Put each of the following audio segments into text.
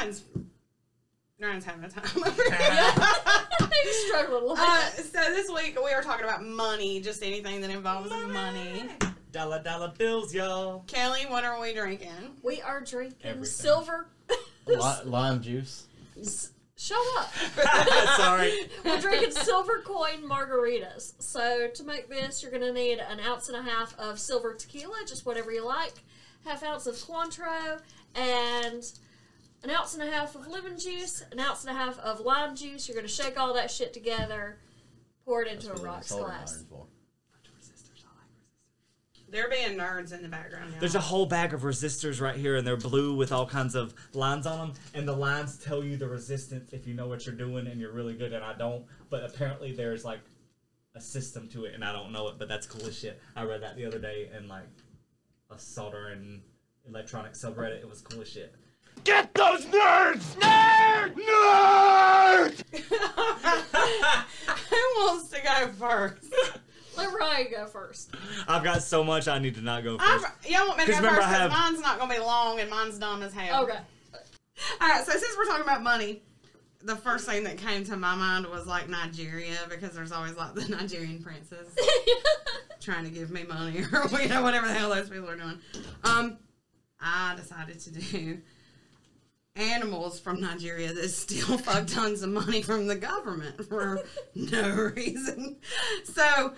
Ryan's Ryan's having a time. Maybe struggling a little uh, bit. so this week we are talking about money, just anything that involves money. Dollar dollar bills, y'all. Kelly, what are we drinking? We are drinking Everything. silver. Li- lime juice. S- Shut up. Sorry. We're drinking silver coin margaritas. So to make this, you're going to need an ounce and a half of silver tequila, just whatever you like, half ounce of Cointreau, and an ounce and a half of lemon juice, an ounce and a half of lime juice. You're going to shake all that shit together, pour it into a what rocks glass. iron. They're being nerds in the background. Now. There's a whole bag of resistors right here, and they're blue with all kinds of lines on them. And the lines tell you the resistance if you know what you're doing and you're really good. And I don't, but apparently there's like a system to it, and I don't know it. But that's cool as shit. I read that the other day in like a solder and electronic subreddit. It was cool as shit. Get those nerds! Nerd! Nerd! Who wants to go first? Let Ryan go first. I've got so much I need to not go I'm, first. y'all want me to go 'Cause first? remember I 'Cause have- mine's not going to be long and mine's dumb as hell. Okay. All right, so since we're talking about money, the first thing that came to my mind was like Nigeria because there's always like the Nigerian princes trying to give me money or you know whatever the hell those people are doing. Um, I decided to do animals from Nigeria that steal fuck tons of money from the government for no reason. So.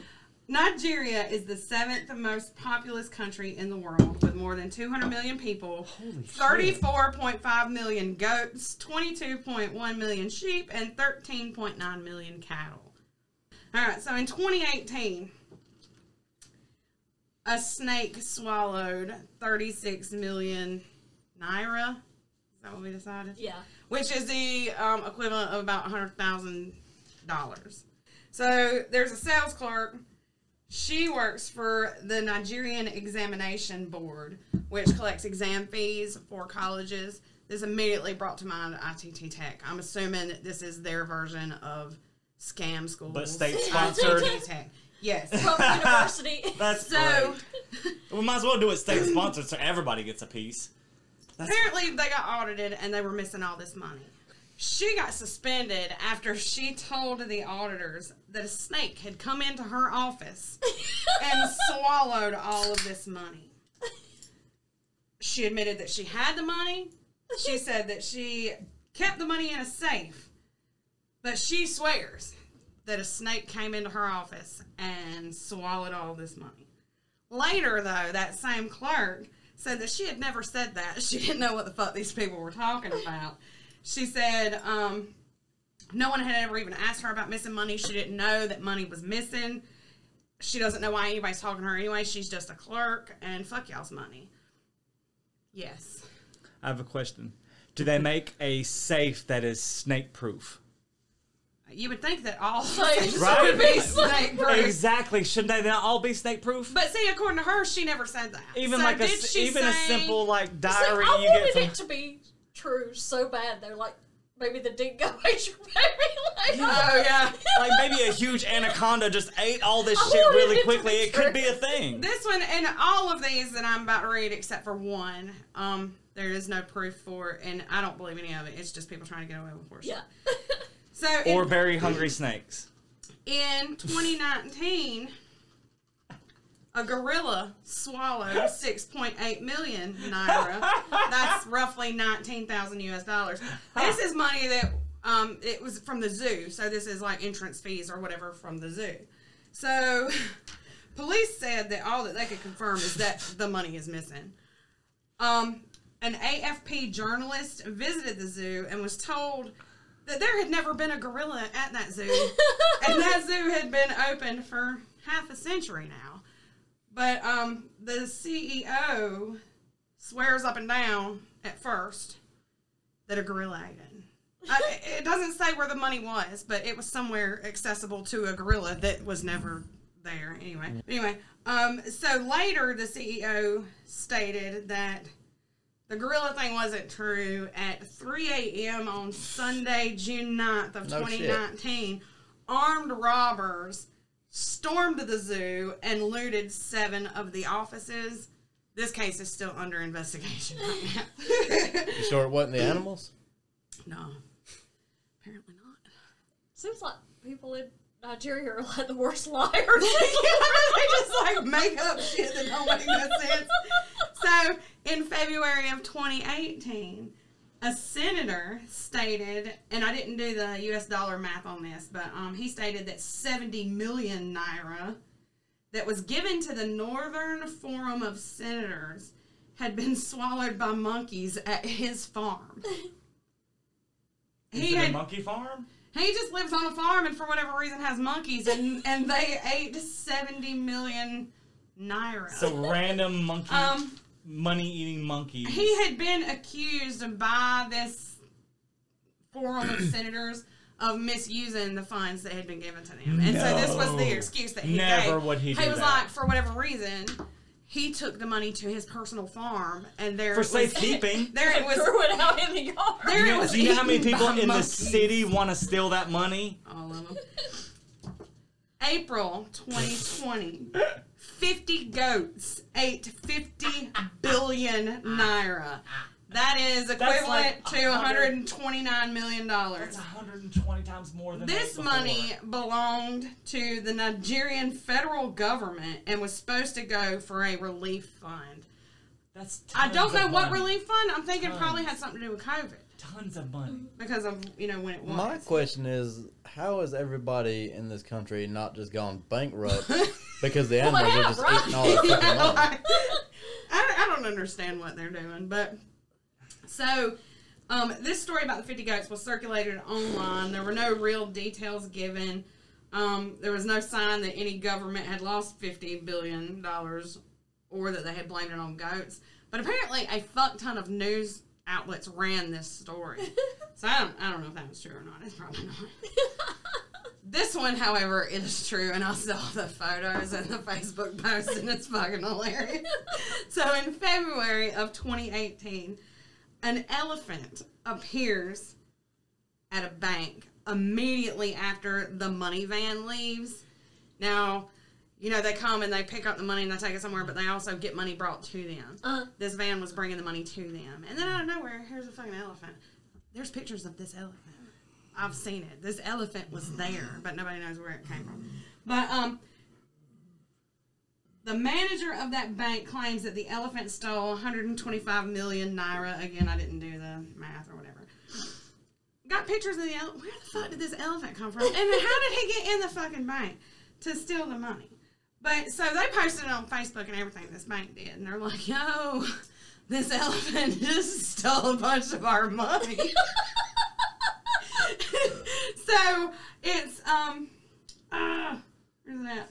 Nigeria is the seventh most populous country in the world with more than 200 million people, 34.5 million goats, 22.1 million sheep, and 13.9 million cattle. All right, so in 2018, a snake swallowed 36 million naira. Is that what we decided? Yeah. which is the um, equivalent of about hundred thousand dollars. So there's a sales clerk. She works for the Nigerian Examination Board, which collects exam fees for colleges. This immediately brought to mind ITT Tech. I'm assuming that this is their version of scam schools. But state sponsored. ITT Tech. Yes. From university. That's So great. We might as well do it state sponsored so everybody gets a piece. Apparently they got audited and they were missing all this money. She got suspended after she told the auditors that a snake had come into her office and swallowed all of this money. She admitted that she had the money. She said that she kept the money in a safe. But she swears that a snake came into her office and swallowed all this money. Later, though, that same clerk said that she had never said that. She didn't know what the fuck these people were talking about. She said um, no one had ever even asked her about missing money. She didn't know that money was missing. She doesn't know why anybody's talking to her anyway. She's just a clerk, and fuck y'all's money. Yes. I have a question. Do they make a safe that is snake proof? You would think that all Snake things Right. would be snake proof. Exactly. Shouldn't they not all be snake proof? But see, according to her, she never said that. Even So like a did s- she even a simple like See, diary I you wanted get from it to be true so bad. They're like, maybe the dingo ate your baby. Like, Oh yeah. like maybe a huge anaconda just ate all this I shit really quickly. be It could be a thing. This one and all of these that I'm about to read, except for one, um, there is no proof for, and I don't believe any of it. It's just people trying to get away with shit. yeah. So in, Or very hungry snakes. in 2019, a gorilla swallowed 6.8 million naira. That's roughly 19,000 US dollars. This is money that um, it was from the zoo, so this is like entrance fees or whatever from the zoo. So, police said that all that they could confirm is that the money is missing. Um, an AFP journalist visited the zoo and was told that there had never been a gorilla at that zoo, and that zoo had been open for half a century now. But um, the CEO swears up and down at first that a gorilla ate it. I, it doesn't say where the money was, but it was somewhere accessible to a gorilla that was never there. Anyway, anyway, um, so later the CEO stated that the gorilla thing wasn't true. At 3 a.m. on Sunday, June 9th of No shit. 2019, armed robbers stormed the zoo and looted seven of the offices. This case is still under investigation right now. You sure it wasn't the animals? no, apparently not. Seems like people in Nigeria are like the worst liars. they just like make up shit that don't make no sense. So, in February of 2018, a senator stated, and I didn't do the U.S. dollar math on this, but um, he stated that 70 million naira that was given to the Northern Forum of Senators had been swallowed by monkeys at his farm. Is He it a monkey farm? He just lives on a farm and for whatever reason has monkeys and and they ate 70 million naira. So random monkey, um money eating monkeys. he had been accused by this forum of senators of misusing the funds that had been given to them. And so this was the excuse that he Never gave. would he do He was that. like for whatever reason he took the money to his personal farm and there For safekeeping. There it was threw it out in the yard. There You it was do you know how many people by in the city want to steal that money? All of them. April 2020. 50 goats ate 50 billion naira. That is equivalent like to 129 million dollars. That's dollars. 120 times more than This that money belonged to the Nigerian federal government and was supposed to go for a relief fund. That's I don't know of what money. relief fund. I'm thinking Tons. probably had something to do with COVID Tons of money. because of you know when it was. My question is, how has everybody in this country not just gone bankrupt because the Well, animals they are just right? eating all their Yeah, money? like, I, I don't understand what they're doing, but so um, this story about the 50 goats was circulated online. There were no real details given. Um, there was no sign that any government had lost 50 billion dollars or that they had blamed it on goats. But apparently, a fuck ton of news outlets ran this story. so I don't, I don't know if that was true or not. It's probably not. This one, however, is true, and I saw the photos and the Facebook post, and it's fucking hilarious. so, in February of 2018, an elephant appears at a bank immediately after the money van leaves. Now, you know, they come and they pick up the money and they take it somewhere, but they also get money brought to them. Uh, This van was bringing the money to them. And then out of nowhere, here's a fucking elephant. There's pictures of this elephant. I've seen it. This elephant was there, but nobody knows where it came from. But um the manager of that bank claims that the elephant stole 125 million naira. Again, I didn't do the math or whatever. Got pictures of the elephant. Where the fuck did this elephant come from? And how did he get in the fucking bank to steal the money? But so they posted it on Facebook and everything. This bank did, and they're like, "Yo, this elephant just stole a bunch of our money." so it's um, uh, where's that?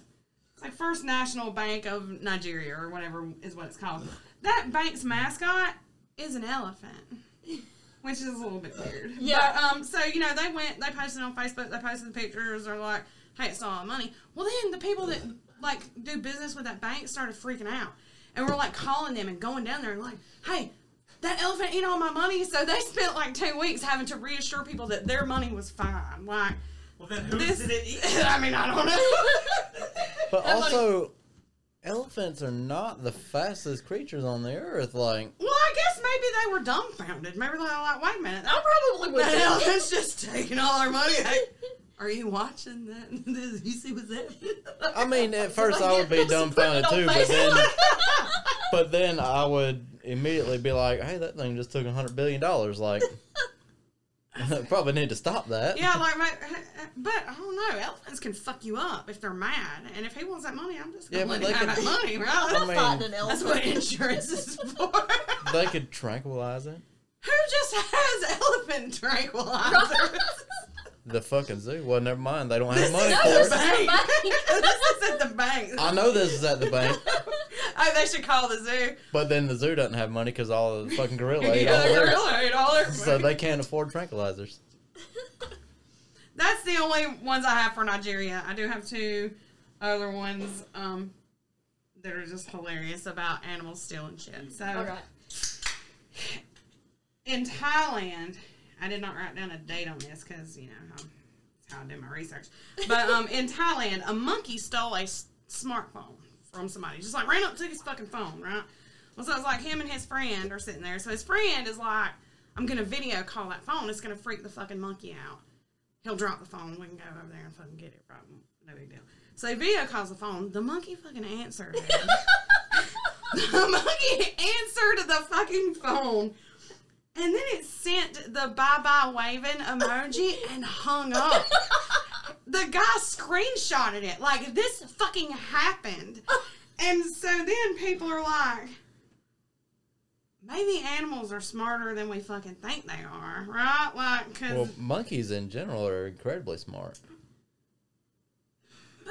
It's like First National Bank of Nigeria or whatever is what it's called. That bank's mascot is an elephant. Which is a little bit weird. Yeah. But, um, so, you know, they went, they posted on Facebook, they posted the pictures, they're like, hey, it's all money. Well, then the people that, like, do business with that bank started freaking out. And we're, like, calling them and going down there and, like, hey, that elephant ate all my money. So they spent, like, two weeks having to reassure people that their money was fine. Like, Well, then who this, did it eat? I mean, I don't know. But That money- also, elephants are not the fastest creatures on the earth. Like, Well, I guess maybe they were dumbfounded. Maybe they're like, wait a minute. I probably would. The elephant's just taking all our money. Hey, are you watching that? you see what's happening? I mean, at first I would be just put it dumbfounded too, but then, but then I would immediately be like, "Hey, that thing just took a hundred billion dollars. Like, probably need to stop that." yeah, like, my, uh, but oh, I don't know. Elephants can fuck you up if they're mad. And if he wants that money, I'm just going to but let him they have that money, right? I mean- Find an That's what insurance is for. They could tranquilize it. Who just has elephant tranquilizers? The fucking zoo. Well, never mind. They don't have This money is for at it. the bank. this is at the bank. I know this is at the bank, Oh, they should call the zoo. but then the zoo doesn't have money because all the fucking gorilla ate Yeah, all the theirs. gorilla ate all their So they can't afford tranquilizers. that's the only ones I have for Nigeria. I do have two other ones um, that are just hilarious about animals stealing shit. So All right. in Thailand, I did not write down a date on this because you know that's how I did my research. But um, in Thailand, a monkey stole a s- smartphone from somebody. Just like ran up, took his fucking phone, right? Well, so it's like him and his friend are sitting there. So his friend is like, "I'm gonna video call that phone. It's gonna freak the fucking monkey out. He'll drop the phone. We can go over there and fucking get it. Right? No big deal." So he video calls the phone. The monkey fucking answered. the monkey answered the fucking phone. And then it sent the bye bye waving emoji and hung up. the guy screenshotted it. Like, this fucking happened. And so then people are like, maybe animals are smarter than we fucking think they are, right? Like, because. Well, monkeys in general are incredibly smart.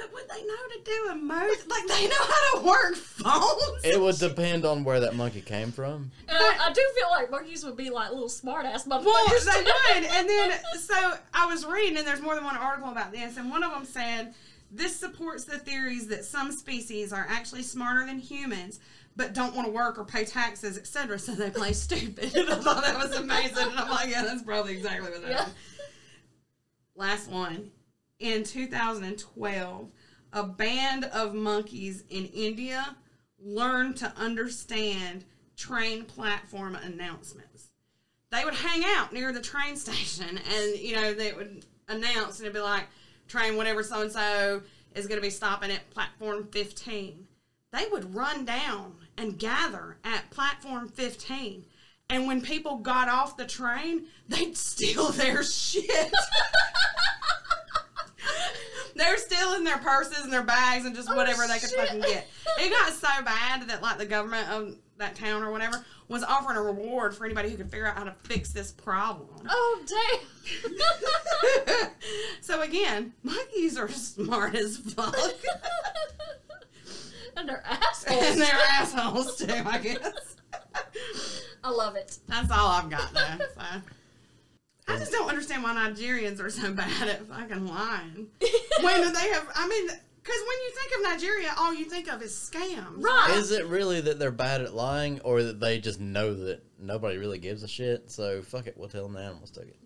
But would they know to do emoji? Like, they know how to work phones? It would depend on where that monkey came from. And I, I do feel like monkeys would be like little smart ass Well, motherfuckers. they would. And then, so I was reading, and there's more than one article about this, and one of them said this supports the theories that some species are actually smarter than humans, but don't want to work or pay taxes, etc. So they play stupid. And I thought that was amazing, and I'm like, yeah, that's probably exactly what that Yeah. is. Last one. In 2012, a band of monkeys in India learned to understand train platform announcements. They would hang out near the train station and you know they would announce and it'd be like train whatever so and so is going to be stopping at platform 15 they would run down and gather at platform 15 and when people got off the train they'd steal their shit they're stealing their purses and their bags and just Oh, whatever they could fucking get it got so bad that like the government of that town or whatever was offering a reward for anybody who could figure out how to fix this problem. oh damn. so again, monkeys are smart as fuck. and they're assholes. and they're assholes too, I guess. I love it. That's all I've got though. So. I just don't understand why Nigerians are so bad at fucking lying. When do they have, I mean, because when you think of Nigeria, all you think of is scams. Right. Is it really that they're bad at lying, or that they just know that nobody really gives a shit? So fuck it, we'll tell them the animals took it.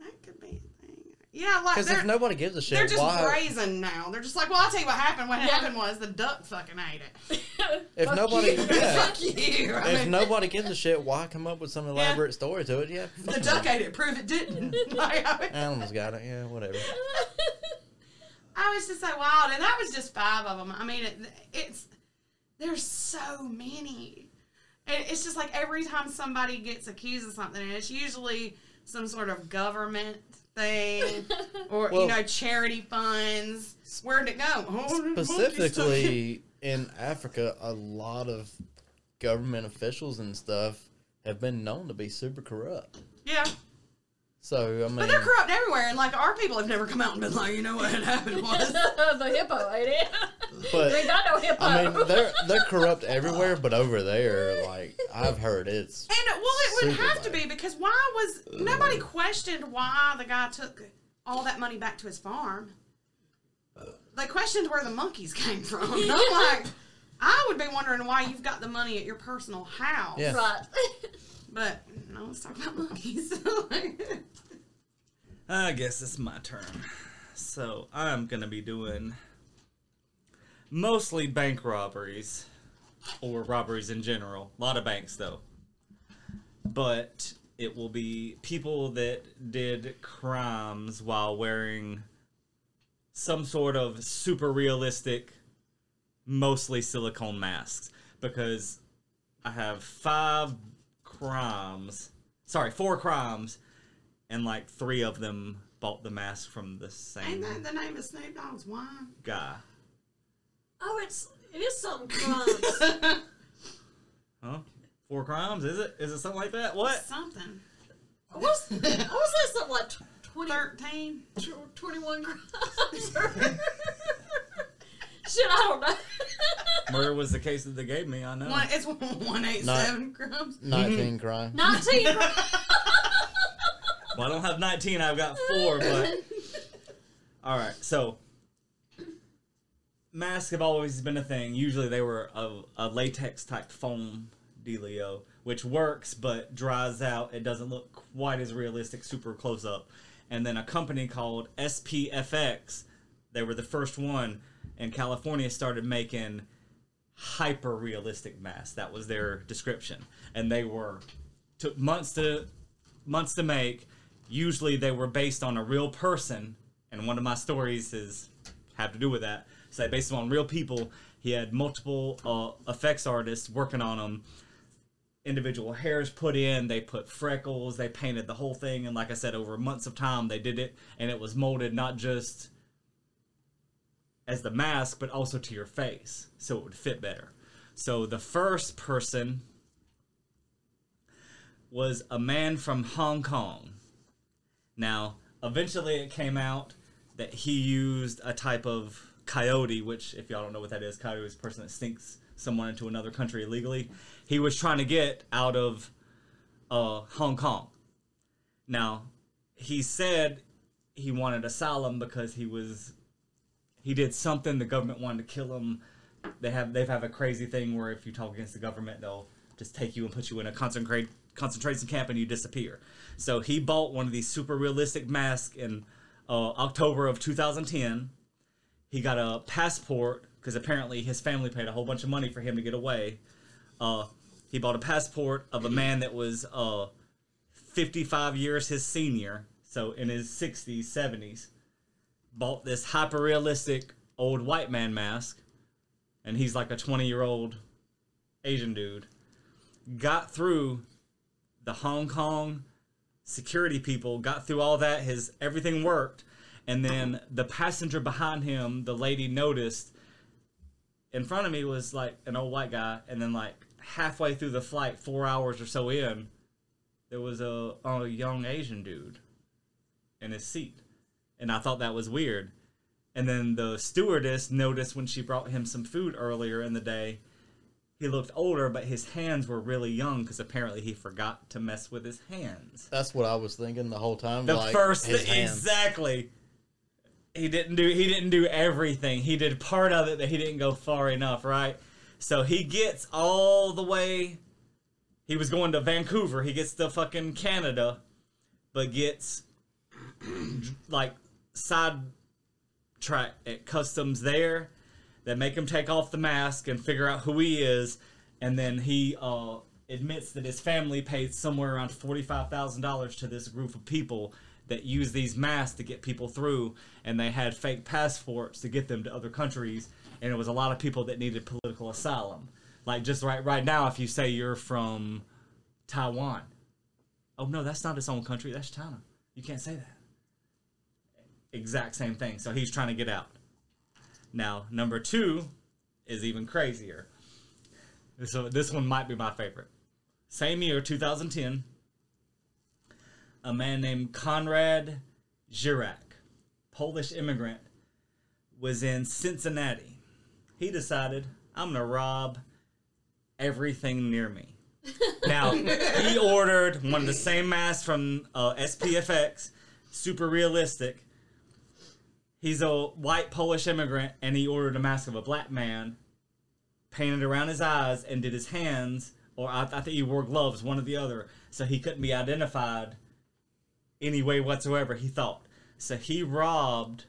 That could be a thing. Yeah, like Because they're, if nobody gives a shit, they're just why? brazen now. They're just like, well, I'll tell you what happened. What Yeah. happened was the duck fucking ate it. If Fuck nobody, you. yeah, Fuck you. I if mean, nobody gives a shit, why come up with some elaborate story to it? Yeah, the fuck duck ate it. Prove it didn't. Like, I, mean, Animals got it. Yeah, whatever. I was just so wild, and that was just five of them. I mean, it, it's there's so many. And it's just like every time somebody gets accused of something, and it's usually some sort of government thing or you know charity funds. Where'd it go? The monkeys took it. Specifically in Africa, a lot of government officials and stuff have been known to be super corrupt. yeah. So I mean, But they're corrupt everywhere, and like our people have never come out and been like, you know what had happened was. the hippo ate it. But- we got no hippo. I mean, they're they're corrupt everywhere, but over there, like I've heard, it's And well, it would Super have to be because why was nobody questioned why the guy took all that money back to his farm? They questioned where the monkeys came from. And I'm like, I would be wondering why you've got the money at your personal house. Yeah. right. But no, let's talk about monkeys. I guess it's my turn. So I'm gonna be doing mostly bank robberies or robberies in general. A lot of banks though. But it will be people that did crimes while wearing some sort of super realistic, mostly silicone masks. Because I have five crimes. Sorry, four crimes and like three of them bought the mask from the same Ain't that the name of Snoop Dogg's wine? guy. Oh, it's it is something crumbs. Huh? Four crimes? Is it? Is it something like that? What? Something. What's what was that? Something like tw- 20, Thirteen. tw- 21 grams? Shit, I don't know. Murder was the case that they gave me. I know. One, it's one eight seven grams. nineteen mm-hmm. crime. 19 grams. Well, I don't have 19. I've got four, but All right, so masks have always been a thing. Usually they were a, a latex type foam dealio, which works but dries out. It doesn't look quite as realistic, super close up. And then a company called SPFX, they were the first one in California, started making hyper realistic masks. That was their description, and they were took months to months to make. Usually they were based on a real person, and one of my stories is have to do with that. So based on real people. He had multiple uh, effects artists working on them. Individual hairs put in. They put freckles. They painted the whole thing, and like I said, over months of time they did it, and it was molded not just as the mask, but also to your face, so it would fit better. So the first person was a man from Hong Kong. Now, eventually it came out that he used a type of coyote, which, if y'all don't know what that is, coyote is a person that stinks someone into another country illegally. He was trying to get out of uh, Hong Kong. Now, he said he wanted asylum because he was he did something the government wanted to kill him. They have they have a crazy thing where if you talk against the government, they'll just take you and put you in a concentrate concentration camp and you disappear. So he bought one of these super realistic masks in uh, October of 2010. He got a passport because apparently his family paid a whole bunch of money for him to get away. Uh, he bought a passport of a man that was uh, 55 years his senior, so in his 60s, 70s. Bought this hyper realistic old white man mask, and he's like a 20 year old Asian dude. Got through the Hong Kong security people, got through all that, his everything worked, and then the passenger behind him, the lady noticed in front of me was like an old white guy, and then like halfway through the flight, four hours or so in, there was a, a young Asian dude in his seat, and I thought that was weird. And then the stewardess noticed when she brought him some food earlier in the day, he looked older, but his hands were really young because apparently he forgot to mess with his hands. That's what I was thinking the whole time. The like, first his thing, hands. exactly. He didn't do he didn't do everything. He did part of it that he didn't go far enough, right? So he gets all the way he was going to Vancouver. He gets to fucking Canada, but gets like side track at customs there that make him take off the mask and figure out who he is, and then he uh, admits that his family paid somewhere around forty-five thousand dollars to this group of people that use these masks to get people through, and they had fake passports to get them to other countries, and it was a lot of people that needed political asylum. Like just right right now, if you say you're from Taiwan, oh no, that's not its own country, that's China. You can't say that. Exact same thing. So he's trying to get out. Now, number two is even crazier. So this one might be my favorite. Same year, 2010, a man named Konrad Zirak, Polish immigrant, was in Cincinnati. He decided, I'm going to rob everything near me. Now, he ordered one of the same masks from uh, SPFX, super realistic. He's a white Polish immigrant, and he ordered a mask of a black man, painted around his eyes, and did his hands, or I, I think he wore gloves, one or the other, so he couldn't be identified any way whatsoever. He thought so. He robbed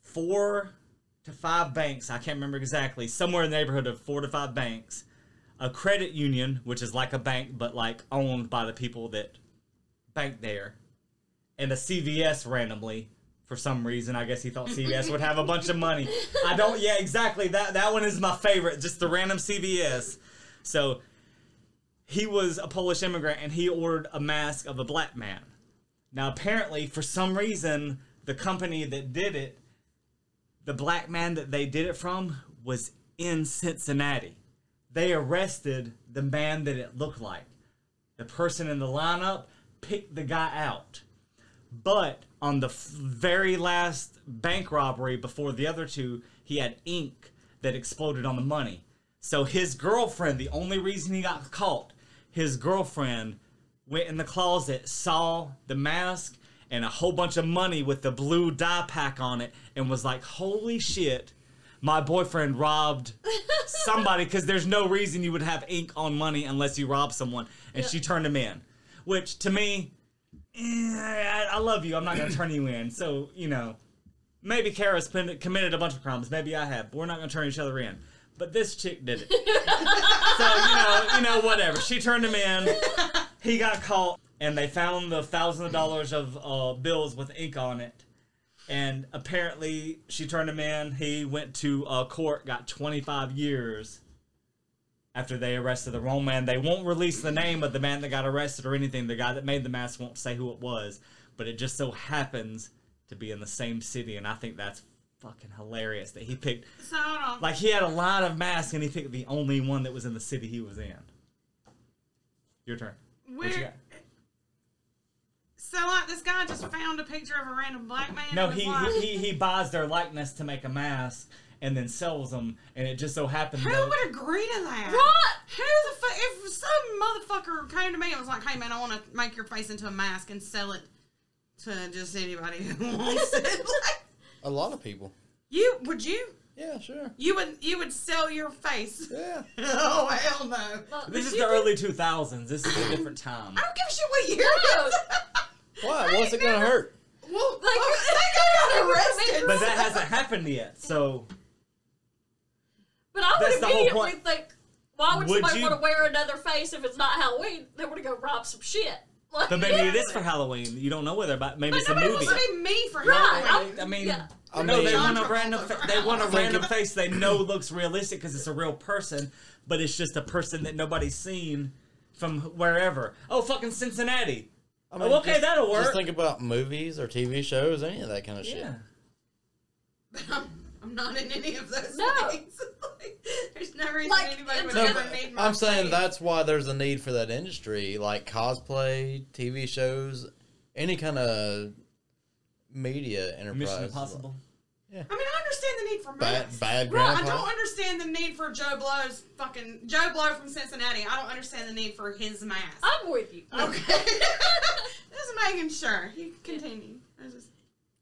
four to five banks. I can't remember exactly. Somewhere in the neighborhood of four to five banks, a credit union, which is like a bank but like owned by the people that bank there, and a CVS randomly for some reason. I guess he thought CVS would have a bunch of money. I don't. Yeah, exactly. That that one is my favorite. Just the random CVS. So he was a Polish immigrant and he ordered a mask of a black man. Now apparently, for some reason, the company that did it, the black man that they did it from, was in Cincinnati. They arrested the man that it looked like. The person in the lineup picked the guy out. But on the f- very last bank robbery before the other two, he had ink that exploded on the money. So his girlfriend, the only reason he got caught, his girlfriend went in the closet, saw the mask, and a whole bunch of money with the blue dye pack on it, and was like, "Holy shit." My boyfriend robbed somebody because there's no reason you would have ink on money unless you rob someone, and Yeah. she turned him in. Which to me, eh, I, love you. I'm not gonna turn you in. So you know, maybe Kara's committed a bunch of crimes. Maybe I have. But we're not gonna turn each other in. But this chick did it. so you know, you know, whatever. She turned him in. He got caught, and they found the thousand of dollars of uh, bills with ink on it. And apparently, she turned him in. He went to uh, court, got 25 years after they arrested the wrong man. They won't release the name of the man that got arrested or anything. The guy that made the mask won't say who it was, but it just so happens to be in the same city, and I think that's fucking hilarious that he picked. So. Like he had a lot of masks, and he picked the only one that was in the city he was in. Your turn. What you Where? So like this guy just found a picture of a random black man. No, and was he, like, he he buys their likeness to make a mask and then sells them, and it just so happened Who that would agree to that? Right? Who the fuck? If some motherfucker came to me and was like, "Hey man, I want to make your face into a mask and sell it to just anybody who wants it," like, A lot of people. you would you? Yeah, sure. You would you would sell your face? Yeah. oh hell no! I Look, this is the could- early 2000s. This is a different time. I don't give a shit what year. No. it is. Why? What's it gonna hurt? well, Like, well, they got arrested. But that hasn't happened yet. So But I That's would the whole immediately point. think, why would, Would somebody you- want to wear another face if it's not Halloween? They want to go rob some shit. Like, but maybe it is for Halloween. You don't know whether, but maybe But it's a movie. wants to be me for Right. Halloween. I mean, Yeah. I no, they want a random. Fa- they want a Think random face they know looks realistic because it's a real person, but it's just a person that nobody's seen from wherever. Oh, fucking Cincinnati. I Oh, okay, that'll work. Just think about movies or TV shows, any of that kind of shit. Yeah. I'm, I'm not in any of those No. things. like, there's no reason Like, anybody would No, ever need my I'm saying face. that's why there's a need for that industry, like cosplay, TV shows, any kind of media enterprise. Mission Impossible. Yeah. I mean, I understand the need for Bad, masks. bad Right, I don't understand the need for Joe Blow's fucking Joe Blow from Cincinnati. I don't understand the need for his mask. I'm with you. okay, just making sure. You continue. I just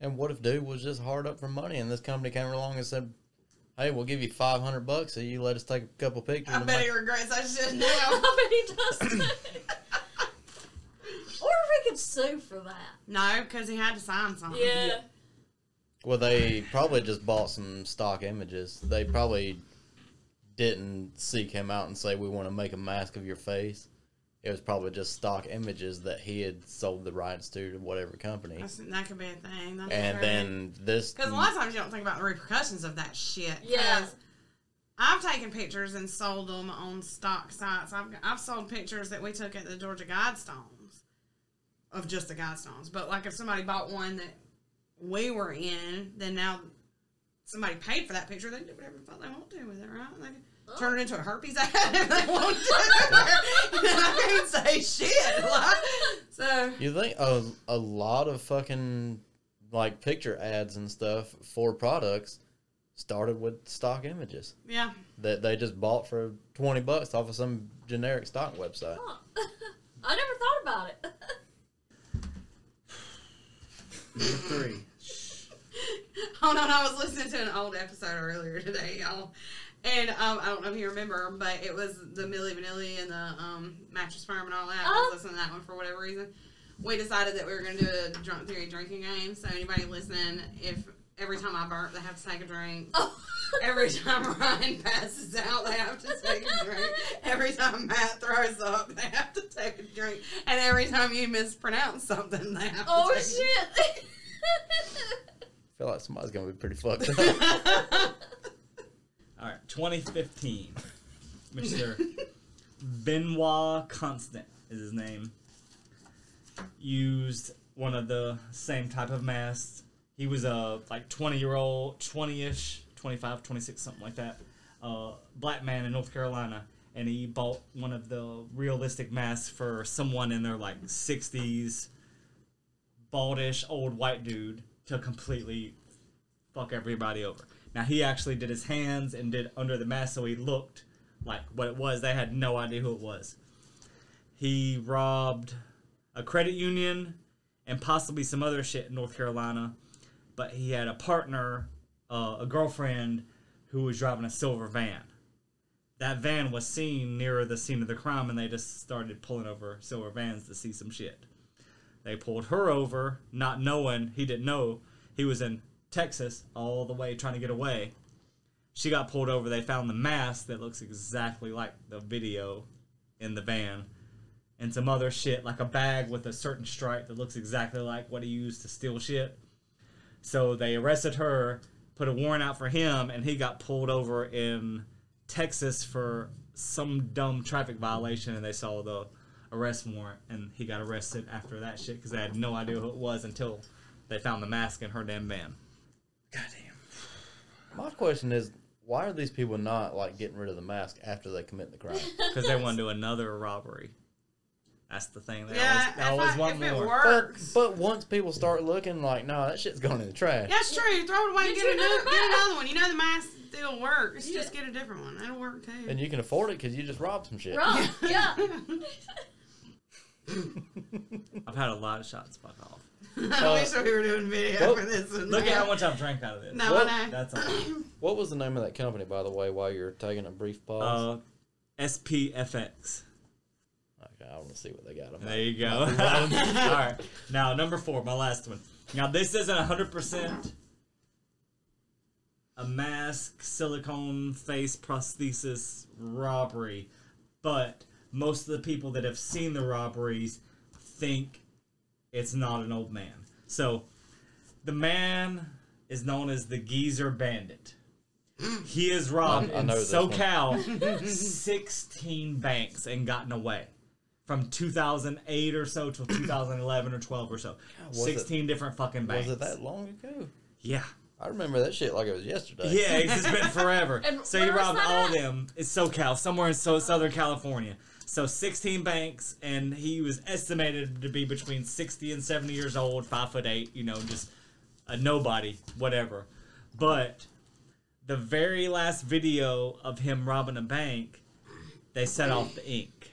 And what if dude was just hard up for money, and this company came along and said, "Hey, we'll give you 500 bucks if you let us take a couple pictures." I and bet make- he regrets that shit now. I bet he does. too. or if he could sue for that. no, because he had to sign something. Yeah. Well, they probably just bought some stock images. They probably didn't seek him out and say, "We want to make a mask of your face." It was probably just stock images that he had sold the rights to to whatever company. That's, that could be a thing. That's And then this, because a lot of times you don't think about the repercussions of that shit. Yeah. 'Cause I've taken pictures and sold them on stock sites. I've I've sold pictures that we took at the Georgia Guidestones of just the Guidestones. But like if somebody bought one that we were in, then now somebody paid for that picture. They can do whatever the fuck they want to do with it, right? They can turn it into a herpes ad if they want to. I can't say shit. Like, so you think a, a lot of fucking like picture ads and stuff for products started with stock images yeah. that they just bought for 20 bucks off of some generic stock website. Huh. I never thought about it. Number three. Hold on, I was listening to an old episode earlier today, y'all. And um, I don't know if you remember, but it was the Milli Vanilli and the um, mattress firm and all that. I Oh. was listening to that one for whatever reason. We decided that we were going to do a drunk theory drinking game. So anybody listening, if every time I burp, they have to take a drink. Oh. Every time Ryan passes out, they have to take a drink. Every time Matt throws up, they have to take a drink. And every time you mispronounce something, they have to oh take shit. I feel like somebody's gonna be pretty fucked up. All right, 2015. Mr. Benoit Constant is his name. Used one of the same type of masks. He was a like 20 year old, 20 ish, 25, 26, something like that. Uh, black man in North Carolina. And he bought one of the realistic masks for someone in their like 60s, baldish old white dude to completely fuck everybody over. Now he actually did his hands and did under the mask, so he looked like what it was. They had no idea who it was. He robbed a credit union and possibly some other shit in North Carolina. But he had a partner, uh, a girlfriend, who was driving a silver van. That van was seen nearer the scene of the crime, and they just started pulling over silver vans to see some shit. They pulled her over, not knowing he didn't know he was in Texas, all the way trying to get away. She got pulled over. They found the mask that looks exactly like the video in the van, and some other shit like a bag with a certain stripe that looks exactly like what he used to steal shit. So they arrested her, put a warrant out for him, and he got pulled over in Texas for some dumb traffic violation, and they saw the arrest warrant, and he got arrested after that shit because they had no idea who it was until they found the mask in her damn van. Goddamn. My question is, why are these people not like getting rid of the mask after they commit the crime? Because they want to do another robbery. That's the thing. They Yeah, always, they always I, want more. but but once people start looking like, no, that shit's going in the trash. That's true. Throw it away and Get get you another, another get another one. You know the mask still works. Yeah. Just get a different one. That'll work too. And you can afford it because you just robbed some shit. Right. Yeah. I've had a lot of shots fuck off. I wish we were doing video well, for this one. Look at how much I've drank out of this. No, Well, I. That's all. What was the name of that company, by the way, while you're taking a brief pause? Uh, SPFX. okay, I want to see what they got. I'm There you go. all right. Now, number four, my last one. Now, this isn't 100% a mask, silicone face prosthesis robbery, but most of the people that have seen the robberies think it's not an old man. So, the man is known as the Geezer Bandit. He has robbed I- I in know this. SoCal 16 banks and gotten away from 2008 or so till 2011 or 12 or so. was it- 16 different fucking banks. Was it that long ago? Yeah. I remember that shit like it was yesterday. Yeah, it's just been forever. So he robbed all of them. It's SoCal, somewhere in so- Southern California. So 16 banks, and he was estimated to be between 60 and 70 years old, five foot eight. You know, just a nobody, whatever. But the very last video of him robbing a bank, they set off the ink,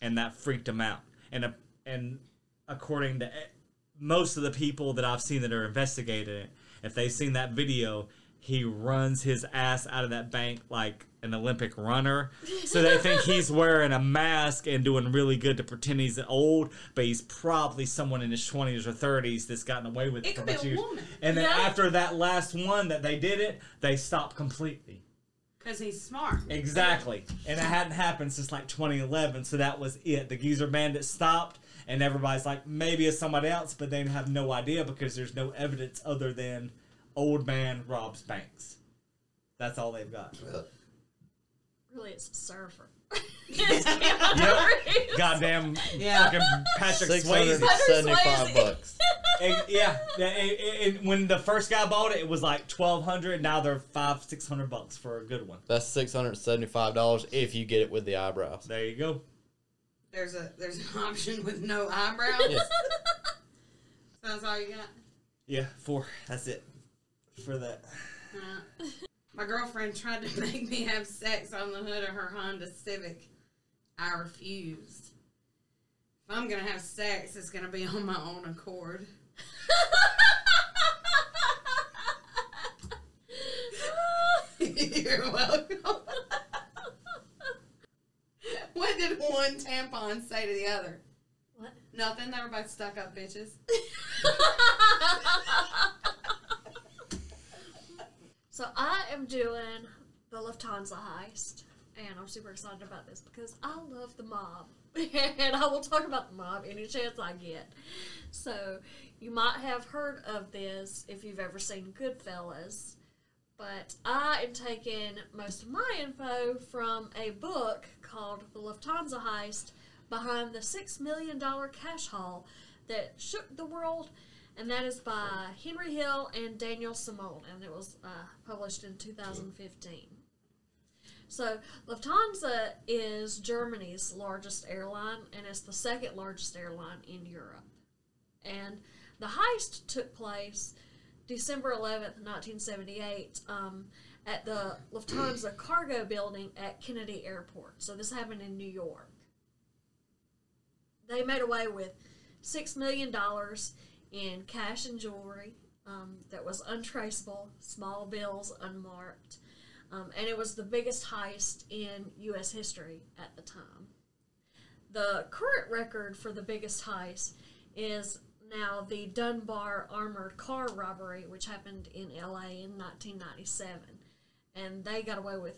and that freaked him out. And a, and according to e- most of the people that I've seen that are investigating it, if they've seen that video, he runs his ass out of that bank like an Olympic runner. So they think he's wearing a mask and doing really good to pretend he's old, but he's probably someone in his 20s or 30s that's gotten away with It it for could be years. woman. And then Yeah. after that last one that they did it, they stopped completely. Because he's smart. Exactly. And it hadn't happened since like 2011, so that was it. The Geezer Bandit stopped, and everybody's like, maybe it's somebody else, but they have no idea because there's no evidence other than old man robs banks. That's all they've got. Really, it's a surfer. Yep. Goddamn Yeah. fucking Patrick Six Swayze. hundred seventy-five bucks. And, yeah, yeah, and- and when the first guy bought it, it was like twelve hundred. Now they're five, six hundred bucks for a good one. That's six hundred seventy-five dollars if you get it with the eyebrows. There you go. There's a there's an option with no eyebrows. Yes. So that's all you got. Yeah, four. That's it for that. Uh, my girlfriend tried to make me have sex on the hood of her Honda Civic. I refused. If I'm gonna have sex, it's gonna be on my own accord. You're welcome. what did one tampon say to the other? What? Nothing. They were both stuck up bitches. So I am doing the Lufthansa heist, and I'm super excited about this because I love the mob, and I will talk about the mob any chance I get. So you might have heard of this if you've ever seen Goodfellas, but I am taking most of my info from a book called The Lufthansa Heist Behind the Six Million Dollar Cash Haul that shook the world and that is by Henry Hill and Daniel Simone, and it was uh, published in 2015. So, Lufthansa is Germany's largest airline, and it's the second largest airline in Europe. And the heist took place December 11th, 1978, um, at the Lufthansa cargo building at Kennedy Airport. So, this happened in New York. They made away with $6 million in cash and jewelry um, that was untraceable, small bills unmarked, um, and it was the biggest heist in U.S. history at the time. The current record for the biggest heist is now the Dunbar armored car robbery, which happened in LA in 1997. And they got away with,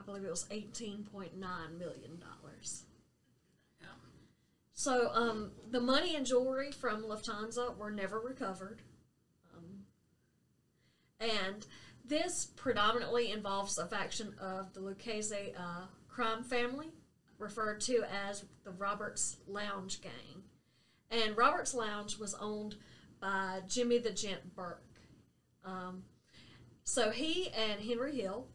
I believe it was $18.9 million. So um, the money and jewelry from Lufthansa were never recovered. Um, and this predominantly involves a faction of the Lucchese uh, crime family, referred to as the Roberts Lounge Gang. And Roberts Lounge was owned by Jimmy the Gent Burke. Um, so he and Henry Hill,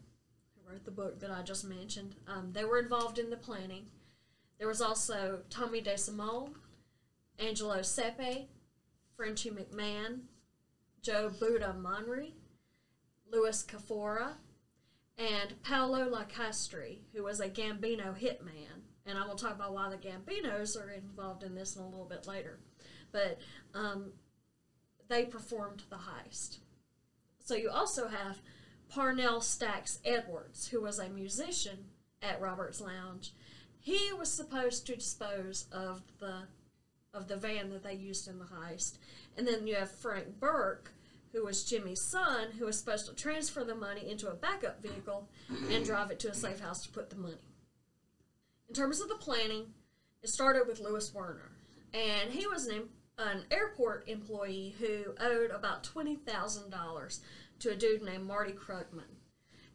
who wrote the book that I just mentioned, um, they were involved in the planning. There was also Tommy DeSimone, Angelo Sepe, Frenchie McMahon, Joe Buddha Manri, Louis Cafora, and Paolo LiCastri, who was a Gambino hitman. And I will talk about why the Gambinos are involved in this in a little bit later. But um, they performed the heist. So you also have Parnell Stacks Edwards, who was a musician at Robert's Lounge. He was supposed to dispose of the of the van that they used in the heist. And then you have Frank Burke, who was Jimmy's son, who was supposed to transfer the money into a backup vehicle and drive it to a safe house to put the money. In terms of the planning, it started with Louis Werner, and he was an, an airport employee who owed about $20,000 to a dude named Marty Krugman.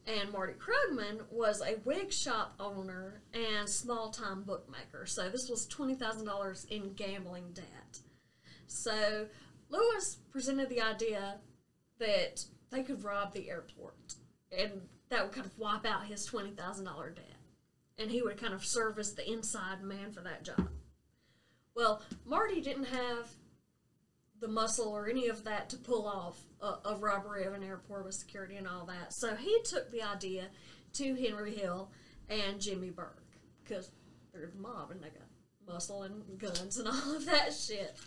And Marty Krugman was a wig shop owner and small time bookmaker. So this was $20,000 in gambling debt. So Lewis presented the idea that they could rob the airport and that would kind of wipe out his $20,000 debt. And he would kind of serve as the inside man for that job. Well, Marty didn't have the muscle or any of that to pull off a, a robbery of an airport with security and all that. So he took the idea to Henry Hill and Jimmy Burke because they're the mob and they got muscle and guns and all of that shit.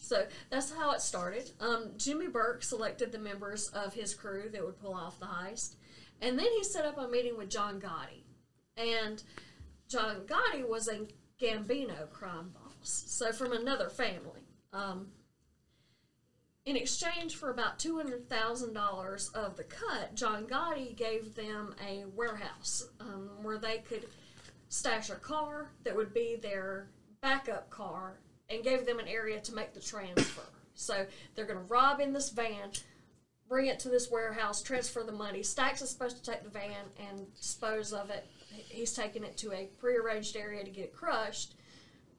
So that's how it started. Um, Jimmy Burke selected the members of his crew that would pull off the heist, and then he set up a meeting with John Gotti. And John Gotti was a Gambino crime boss, so from another family. Um, in exchange for about $200,000 of the cut, John Gotti gave them a warehouse um, where they could stash a car that would be their backup car and gave them an area to make the transfer. So they're going to rob in this van, bring it to this warehouse, transfer the money. Stacks is supposed to take the van and dispose of it. He's taking it to a prearranged area to get it crushed.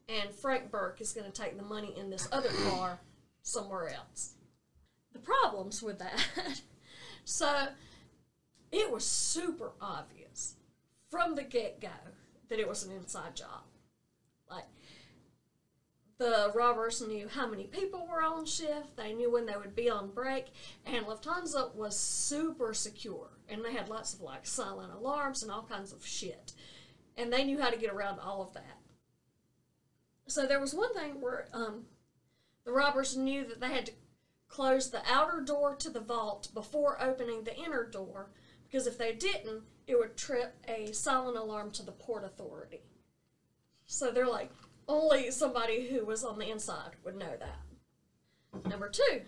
And Frank Burke is going to take the money in this other car somewhere else. The problems with that. so it was super obvious from the get go that it was an inside job. Like, the robbers knew how many people were on shift, they knew when they would be on break, and Lufthansa was super secure. And they had lots of like silent alarms and all kinds of shit. And they knew how to get around all of that. So there was one thing where um, the robbers knew that they had to close the outer door to the vault before opening the inner door because if they didn't, it would trip a silent alarm to the port authority. So they're like, only somebody who was on the inside would know that. Number two,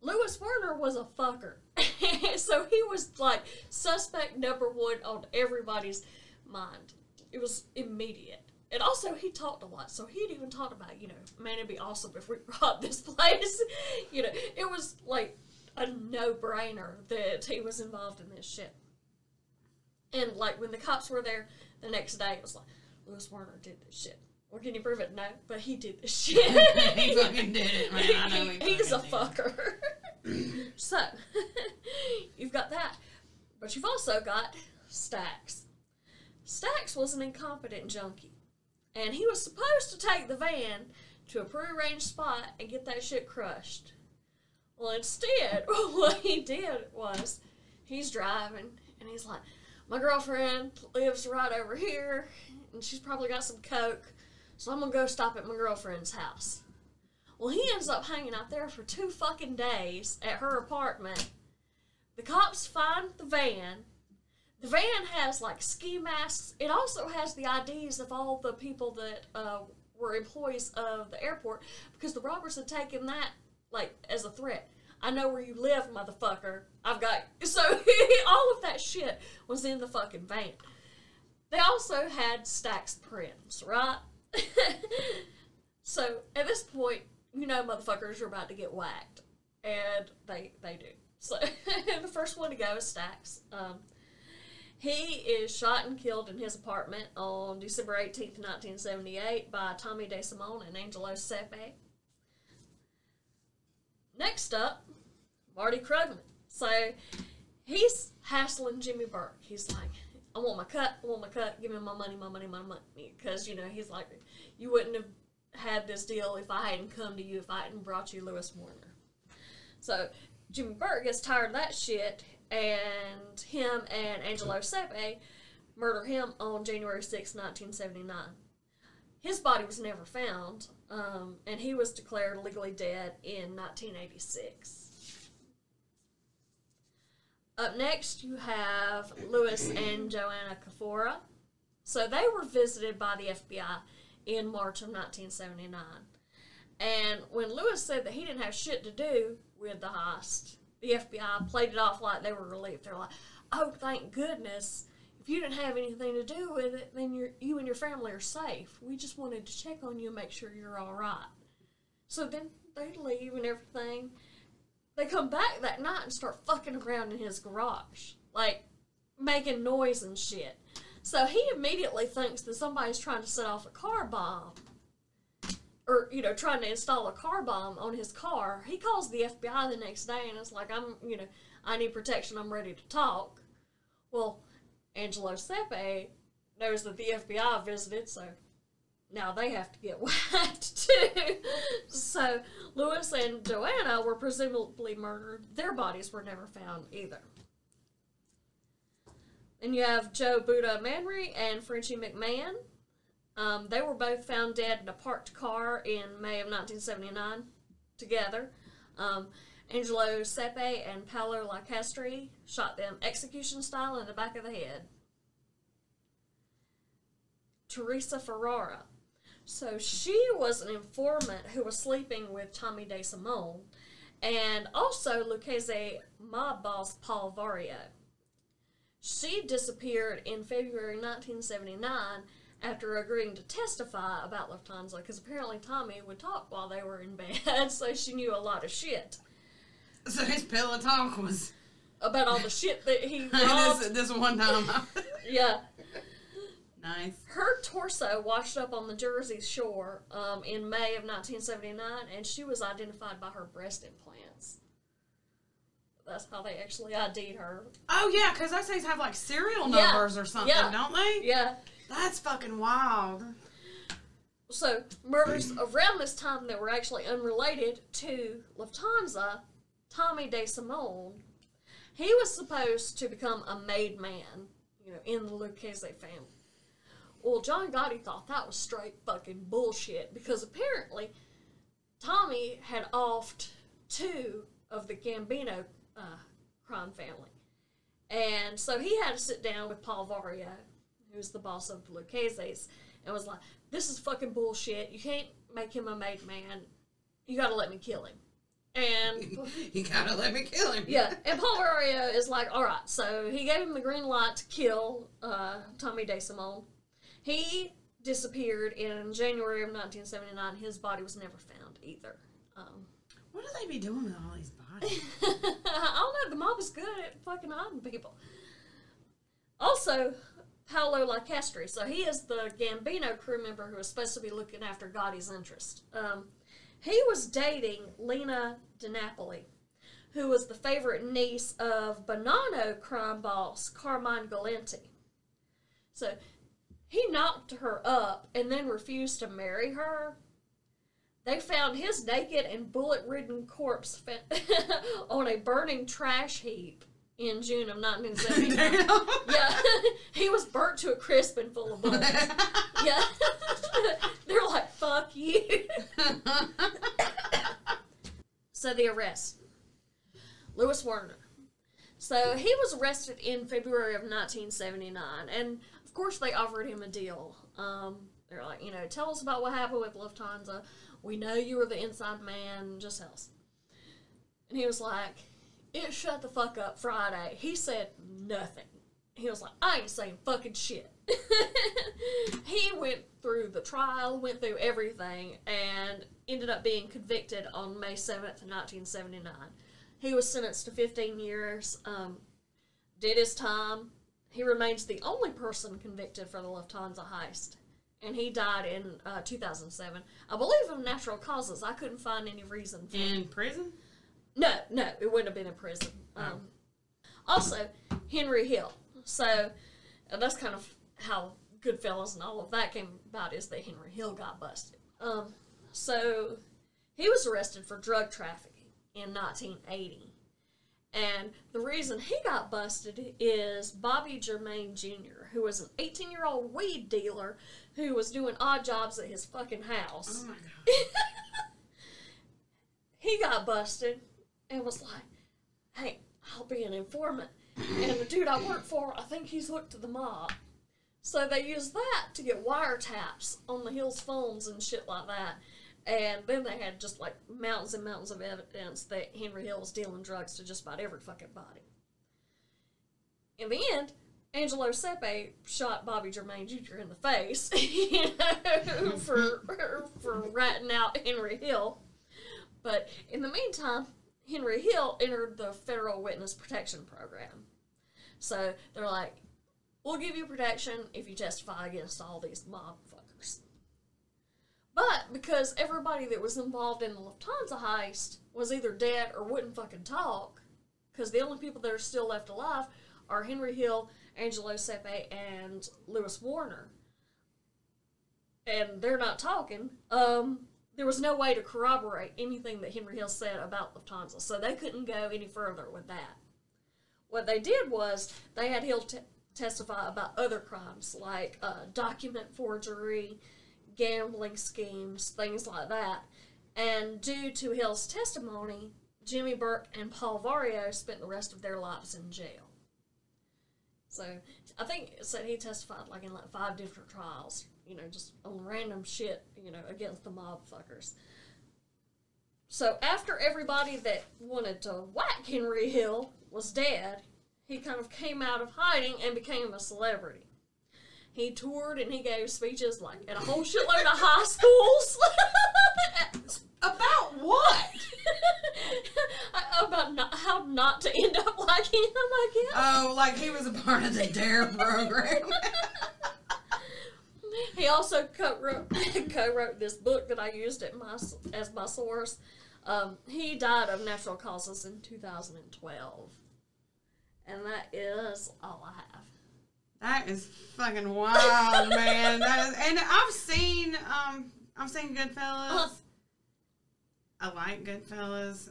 Louis Werner was a fucker. so he was like suspect number one on everybody's mind. It was immediate. And also, he talked a lot. So he'd even talked about, you know, man, it'd be awesome if we robbed this place. you know, it was like a no brainer that he was involved in this shit. And like when the cops were there the next day, it was like, Louis Werner did this shit. Well, can you prove it? No, but he did this shit. he fucking did it, man. I know he He's a fucker. so, you've got that. But you've also got Stacks. Stacks was an incompetent junkie. And he was supposed to take the van to a prearranged spot and get that shit crushed. Well, instead, what he did was he's driving and he's like, My girlfriend lives right over here and she's probably got some coke, so I'm gonna go stop at my girlfriend's house. Well, he ends up hanging out there for two fucking days at her apartment. The cops find the van. The van has like ski masks. It also has the IDs of all the people that uh, were employees of the airport because the robbers had taken that like as a threat. I know where you live, motherfucker. I've got so all of that shit was in the fucking van. They also had Stack's prints, right? so at this point, you know, motherfuckers are about to get whacked, and they they do. So the first one to go is Stacks. Um, he is shot and killed in his apartment on December 18th, 1978 by Tommy DeSimone and Angelo Sepe. Next up, Marty Krugman. So he's hassling Jimmy Burke. He's like, I want my cut, I want my cut, give me my money, my money, my money. Because, you know, he's like, you wouldn't have had this deal if I hadn't come to you, if I hadn't brought you Lewis Warner. So Jimmy Burke gets tired of that shit, and him and Angelo Sepe murder him on January 6, 1979. His body was never found, um, and he was declared legally dead in 1986. Up next, you have Lewis and Joanna Cafora. So they were visited by the FBI in March of 1979. And when Lewis said that he didn't have shit to do with the heist, the FBI played it off like they were relieved. They're like, "Oh, thank goodness! If you didn't have anything to do with it, then you you and your family are safe. We just wanted to check on you and make sure you're all right." So then they leave and everything. They come back that night and start fucking around in his garage, like making noise and shit. So he immediately thinks that somebody's trying to set off a car bomb or you know trying to install a car bomb on his car he calls the fbi the next day and it's like i'm you know i need protection. I'm ready to talk. Well angelo sepe knows that the fbi visited so now they have to get whacked too. So lewis and joanna were presumably murdered. Their bodies were never found either. And you have joe buddha manry and frenchie mcmahon um, they were both found dead in a parked car in May of 1979 together. Um, Angelo Sepe and Paolo LiCastri shot them execution style in the back of the head. Teresa Ferrara. So she was an informant who was sleeping with Tommy DeSimone and also Lucchese mob boss Paul Vario. She disappeared in February 1979 after agreeing to testify about Lufthansa because apparently Tommy would talk while they were in bed, so she knew a lot of shit So his pillow talk was about all the shit that he this, robbed. this one time. yeah. nice. Her torso washed up on the Jersey shore um, in May of 1979, and she was identified by her breast implants. That's how they actually ID'd her. Oh yeah, because those things have like serial Yeah. numbers or something, Yeah. don't they? Yeah. That's fucking wild. So, murders around this time that were actually unrelated to Lufthansa, Tommy DeSimone, he was supposed to become a made man, you know, in the Lucchese family. Well, John Gotti thought that was straight fucking bullshit because apparently Tommy had offed two of the Gambino uh, crime family. And so he had to sit down with Paul Vario, who's the boss of the Lucchese's, and was like, This is fucking bullshit. You can't make him a made man. You gotta let me kill him. And you gotta let me kill him. yeah, and Paul Vario is like, all right. So he gave him the green light to kill uh, Tommy DeSimone. He disappeared in January of 1979. His body was never found either. Um, What do they be doing with all these bodies? I don't know. The mob is good at fucking hiding people. Also, Paolo LiCastri. So he is the Gambino crew member who is supposed to be looking after Gotti's interest. Um, he was dating Lena DiNapoli, who was the favorite niece of Bonanno crime boss Carmine Galante. So he knocked her up and then refused to marry her. They found his naked and bullet ridden corpse on a burning trash heap in June of 1979. Damn. yeah, he was burnt to a crisp and full of bullets. Yeah. They're like, fuck you. So the arrest. Lewis Warner. So he was arrested in February of 1979, and of course they offered him a deal. Um, they're like, you know, tell us about what happened with Lufthansa. We know you were the inside man. Just tell us. And he was like, it shut the fuck up Friday. He said nothing. He was like, I ain't saying fucking shit. he went through the trial, went through everything, and ended up being convicted on May 7th, 1979. He was sentenced to 15 years, um, did his time. He remains the only person convicted for the Lufthansa heist. And he died in uh, 2007. I believe of natural causes. I couldn't find any reason for In prison? No, no, it wouldn't have been in prison. Um, also, Henry Hill. So uh, that's kind of how Goodfellas and all of that came about is that Henry Hill got busted. Um, so he was arrested for drug trafficking in 1980. And the reason he got busted is Bobby Germain Jr., who was an 18 year old weed dealer who was doing odd jobs at his fucking house Oh my god. he got busted and was like, "Hey, I'll be an informant." And the dude I work for, I think he's hooked to the mob. So they used that to get wiretaps on the Hills phones and shit like that. And then they had just like mountains and mountains of evidence that Henry Hill was dealing drugs to just about every fucking body. In the end, Angelo Sepe shot Bobby Germain Jr. in the face, you know, for for ratting out Henry Hill. But in the meantime, Henry Hill entered the Federal Witness Protection Program. So they're like, we'll give you protection if you testify against all these mob fuckers. But because everybody that was involved in the Lufthansa heist was either dead or wouldn't fucking talk, because the only people that are still left alive are Henry Hill, Angelo Sepe, and Lewis Warner. And they're not talking. Um, there was no way to corroborate anything that Henry Hill said about Lufthansa, so they couldn't go any further with that. What they did was they had Hill t- testify about other crimes like uh, document forgery, gambling schemes, things like that. And due to Hill's testimony, Jimmy Burke and Paul Vario spent the rest of their lives in jail. So I think said he testified like in like five different trials, you know, just on random shit, you know, against the mob fuckers. So after everybody that wanted to whack Henry Hill was dead, he kind of came out of hiding and became a celebrity. He toured and he gave speeches like at a whole shitload of high schools. About what? About not, how not to end up like him, I guess. Oh, like he was a part of the DARE program. He also co-wrote, co-wrote this book that I used at my, as my source. Um, he died of natural causes in 2012. And that is all I have. That is fucking wild, man. That is, and I've seen, um, I've seen Goodfellas. Uh-huh. I like Goodfellas.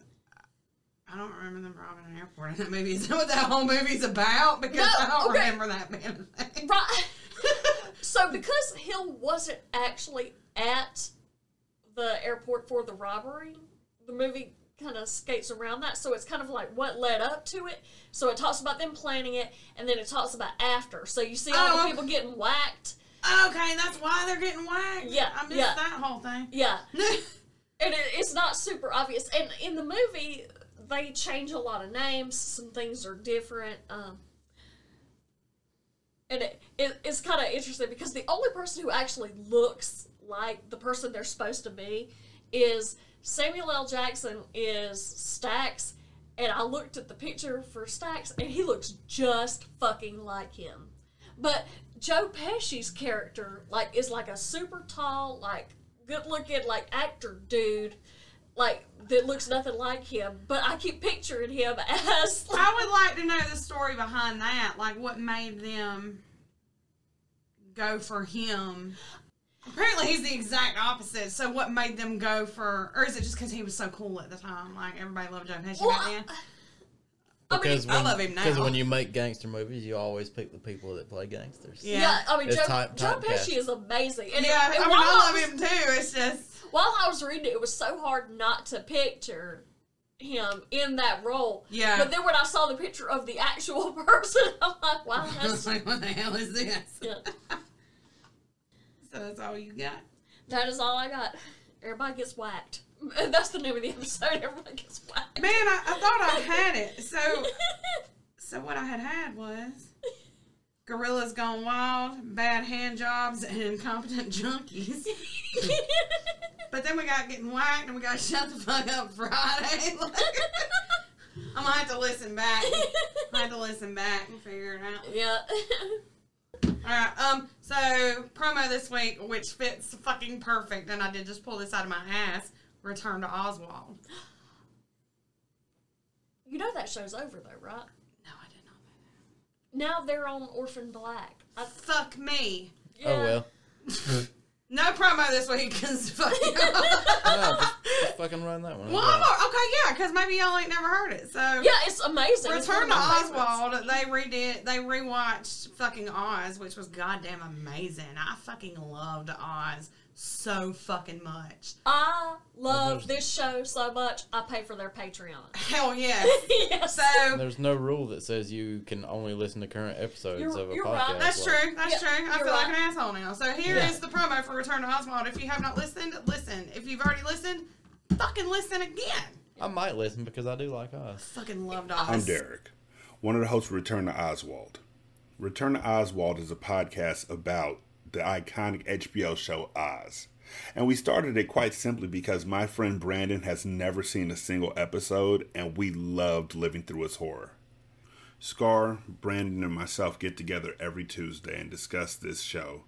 I don't remember them robbing an airport in that movie. Is that what that whole movie's about? Because No, I don't okay. remember that thing. Right. So because Hill wasn't actually at the airport for the robbery, the movie kind of skates around that. So it's kind of like what led up to it. So it talks about them planning it, and then it talks about after. So you see all Oh, the people getting whacked. Okay, that's why they're getting whacked. Yeah, I missed yeah. that whole thing. Yeah, and it, it's not super obvious. And in the movie, they change a lot of names. Some things are different. Um, and it, it, it's kind of interesting because the only person who actually looks like the person they're supposed to be is Samuel L. Jackson is Stacks. And I looked at the picture for Stacks, and he looks just fucking like him. But Joe Pesci's character, like, is like a super tall, like, good looking, like, actor dude, like, that looks nothing like him. But I keep picturing him as, like, I would like to know the story behind that. Like, what made them go for him? Apparently, he's the exact opposite. So, what made them go for, or is it just because he was so cool at the time? Like, everybody loved Joe Pesci Well, back then. I Because I when, love him now. Because when you make gangster movies, you always pick the people that play gangsters. Yeah. yeah. I mean, It's Joe, type- Joe. Pesci is amazing. And, yeah, and I mean, while I was- love him too. It's just, While I was reading it, it was so hard not to picture him in that role. Yeah. But then when I saw the picture of the actual person, I'm like, wow, I was that's like, what the hell is this? yeah. So that's all you got. That is all I got. Everybody gets whacked. That's the name of the episode. Everybody gets whacked. Man, I, I thought I had it. So, so what I had had was gorillas gone wild, bad hand jobs, and incompetent junkies. But then we got getting whacked, and we got shut the fuck up Friday. I'm gonna have to listen back. I have to listen back and figure it out. yeah. All right. Um. So promo this week, which fits fucking perfect, and I did just pull this out of my ass. Return to Oswald. you know that show's over though, right? No, I did not. know that. Now they're on Orphan Black. I, Fuck me. yeah. Oh well. No promo this week because fucking. No, just, just fucking run that one. Well, I'm all- okay, yeah, because maybe y'all ain't never heard it. So Yeah, it's amazing. Return of to my favorites. Oswald. They redid. They rewatched fucking Oz, which was goddamn amazing. I fucking loved Oz so fucking much. I love There's- this show so much. I pay for their Patreon. Hell yeah. yes. So There's no rule that says you can only listen to current episodes You're- of a you're podcast. right. That's like- true. That's Yeah, true. I you're feel like an asshole now. So here is Yeah. the promo for Return to Oswald. If you have not listened, listen. If you've already listened, fucking listen again. I might listen because I do like us. Fucking loved Oz. I'm Derek, one of the hosts of Return to Oswald. Return to Oswald is a podcast about the iconic HBO show Oz. And we started it quite simply because my friend Brandon has never seen a single episode and we loved living through its horror. Scar, Brandon, and myself get together every Tuesday and discuss this show,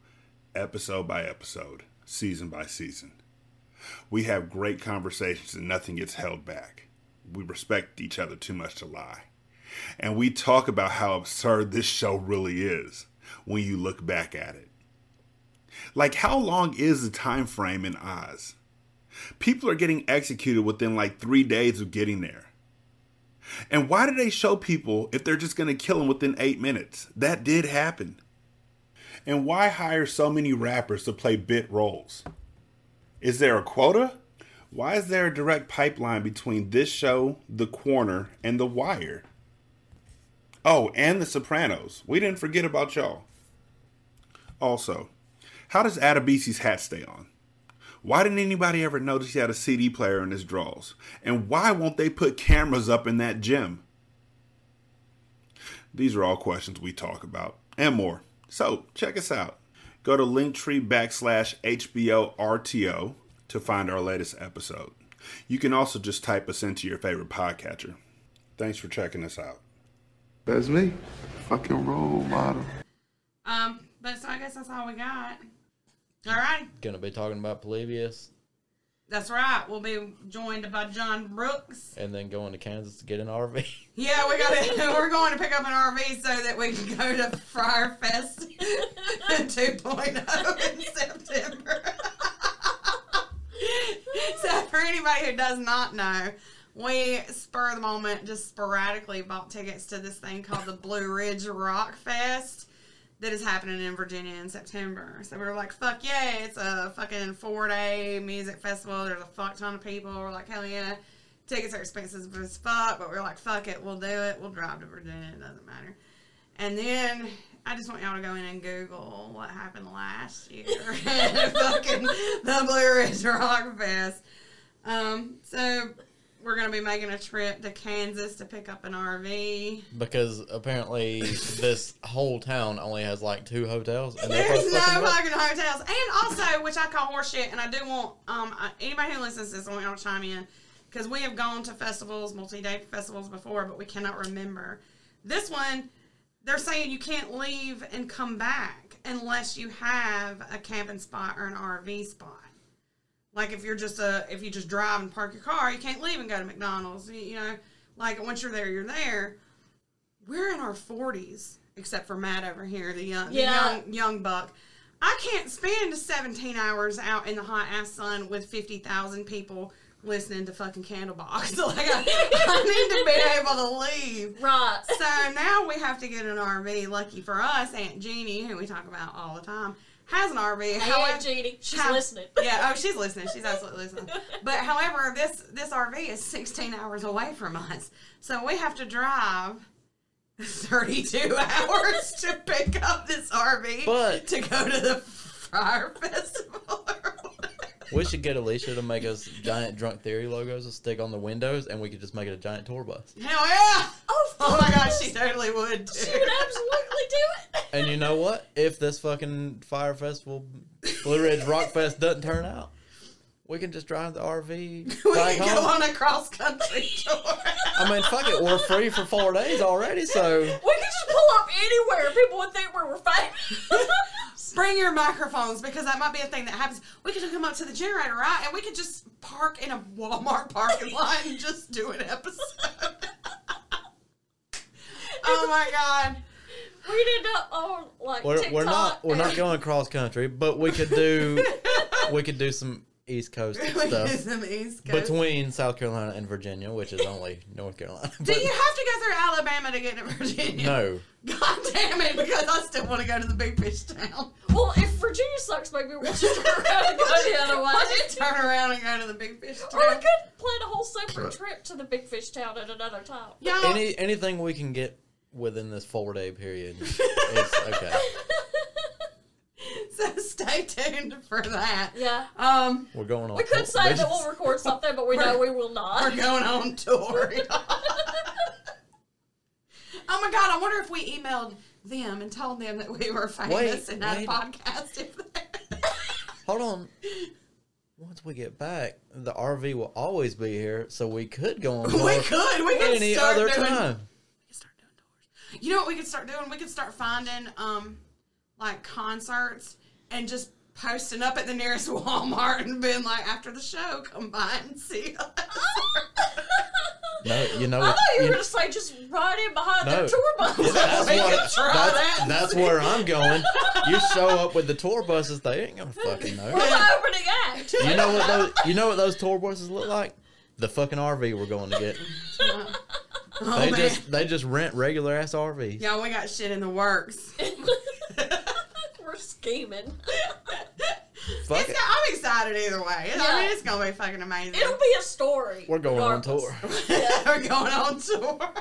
episode by episode, season by season. We have great conversations and nothing gets held back. We respect each other too much to lie. And we talk about how absurd this show really is when you look back at it. Like how long is the time frame in Oz? People are getting executed within like 3 days of getting there. And why do they show people if they're just going to kill them within 8 minutes? That did happen. And why hire so many rappers to play bit roles? Is there a quota? Why is there a direct pipeline between this show, The Corner, and The Wire? Oh, and The Sopranos. We didn't forget about y'all. Also, how does Adebisi's hat stay on? Why didn't anybody ever notice he had a CD player in his drawers? And why won't they put cameras up in that gym? These are all questions we talk about and more. So check us out. Go to Linktree backslash HBO RTO to find our latest episode. You can also just type us into your favorite podcatcher. Thanks for checking us out. That's me. Fucking role model. Um, but so I guess that's all we got. All right. Gonna be talking about Polybius That's right. We'll be joined by John Brooks. and then going to Kansas to get an RV. Yeah, we got to We're going to pick up an RV so that we can go to Fyre Fest 2.0 in September. so, for anybody who does not know, we spur the moment just sporadically bought tickets to this thing called the Blue Ridge Rock Fest that is happening in Virginia in September. So we were like, fuck yeah, it's a fucking four day music festival. There's a fuck ton of people. We're like, hell yeah. Tickets are expensive as fuck, but we're like, fuck it, we'll do it. We'll drive to Virginia, it doesn't matter. And then I just want y'all to go in and Google what happened last year at fucking the Blue Ridge Rock Fest. Um, so we're gonna be making a trip to Kansas to pick up an RV. because apparently this whole town only has like two hotels and There's no fucking hotels, and also, which I call horseshit, and I do want um anybody who listens to this, I want y'all to chime in because we have gone to festivals, multi-day festivals before, but we cannot remember. This one, they're saying you can't leave and come back unless you have a camping spot or an RV spot. Like if you're just a if you just drive and park your car, you can't leave and go to McDonald's. You, know, like once you're there, you're there. We're in our forties, except for Matt over here, the young, Yeah. the young young buck. I can't spend 17 hours out in the hot ass sun with 50,000 people listening to fucking Candlebox. like I, I need to be able to leave. Right. So now we have to get an RV. Lucky for us, Aunt Jeannie, who we talk about all the time, has an RV. Hey, However- Aunt Jeannie, she's how- listening. yeah, oh, she's listening. She's absolutely listening. But however, this this RV is 16 hours away from us, so we have to drive 32 hours to pick up this RV But- to go to the Fyre festival. Or whatever. We should get Alicia to make us giant drunk theory logos to stick on the windows, and we could just make it a giant tour bus. Hell yeah! Oh, Oh my gosh, she totally would. She would absolutely do it. And you know what? If this fucking Fyre festival, Blue Ridge Rock Fest doesn't turn out, we can just drive the RV We back can go on a cross country tour. I mean, fuck it, we're free for four days already, so We could just pull up anywhere. People would think we were famous. Bring your microphones because that might be a thing that happens. We could come up to the generator, right? And we could just park in a Walmart parking lot and just do an episode. oh my god. We'd end up on like we're, TikTok. we're not we're not going cross country, but we could do we could do some East Coast We do stuff some East Coast. between South Carolina and Virginia, which is only North Carolina. Do you have to go through Alabama to get to Virginia? No, God damn it, because I still want to go to the big fish town. Well, if Virginia sucks, maybe we'll just turn around and go the other way. Why don't you turn around and go to the big fish town? Or we could plan a whole separate trip to the big fish town at another time. Y'all, any anything we can get within this four day period is okay. so stay tuned for that. Yeah. Um, We're going on. We could say that we'll record something, but we know we will not. we're going on tour. oh my god, I wonder if we emailed them and told them that we were famous Wait, and had wait. a podcast. If Hold on. Once we get back, the RV will always be here, so we could go on we could, we could any start other doing, time. We could start doing tours. You know what we could start doing? We could start finding um like concerts and just posting up at the nearest Walmart and being like, after the show, come by and see us. No, you know I what? thought you were you- going to say just ride in behind No. their tour bus. that's We what, try that's, that that's where I'm going. You show up with the tour buses, they ain't gonna fucking We're know. opening act. You know what those you know what those tour buses look like? The fucking RV we're going to get. Oh, They man. just they just rent regular ass RVs. Y'all, we got shit in the works. We're scheming. Fuck It's it. got- I'm excited either way. I Yeah. mean, it's gonna be fucking amazing. It'll be a story. We're going on regardless. tour. We're going on tour.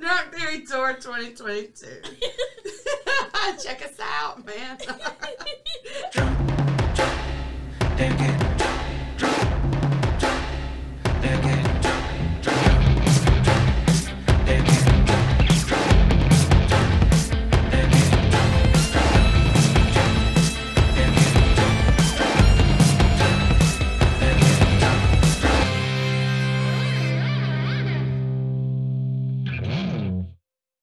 Drunk Theory Tour 2022. Check us out, man. Drunk, drunk, they're getting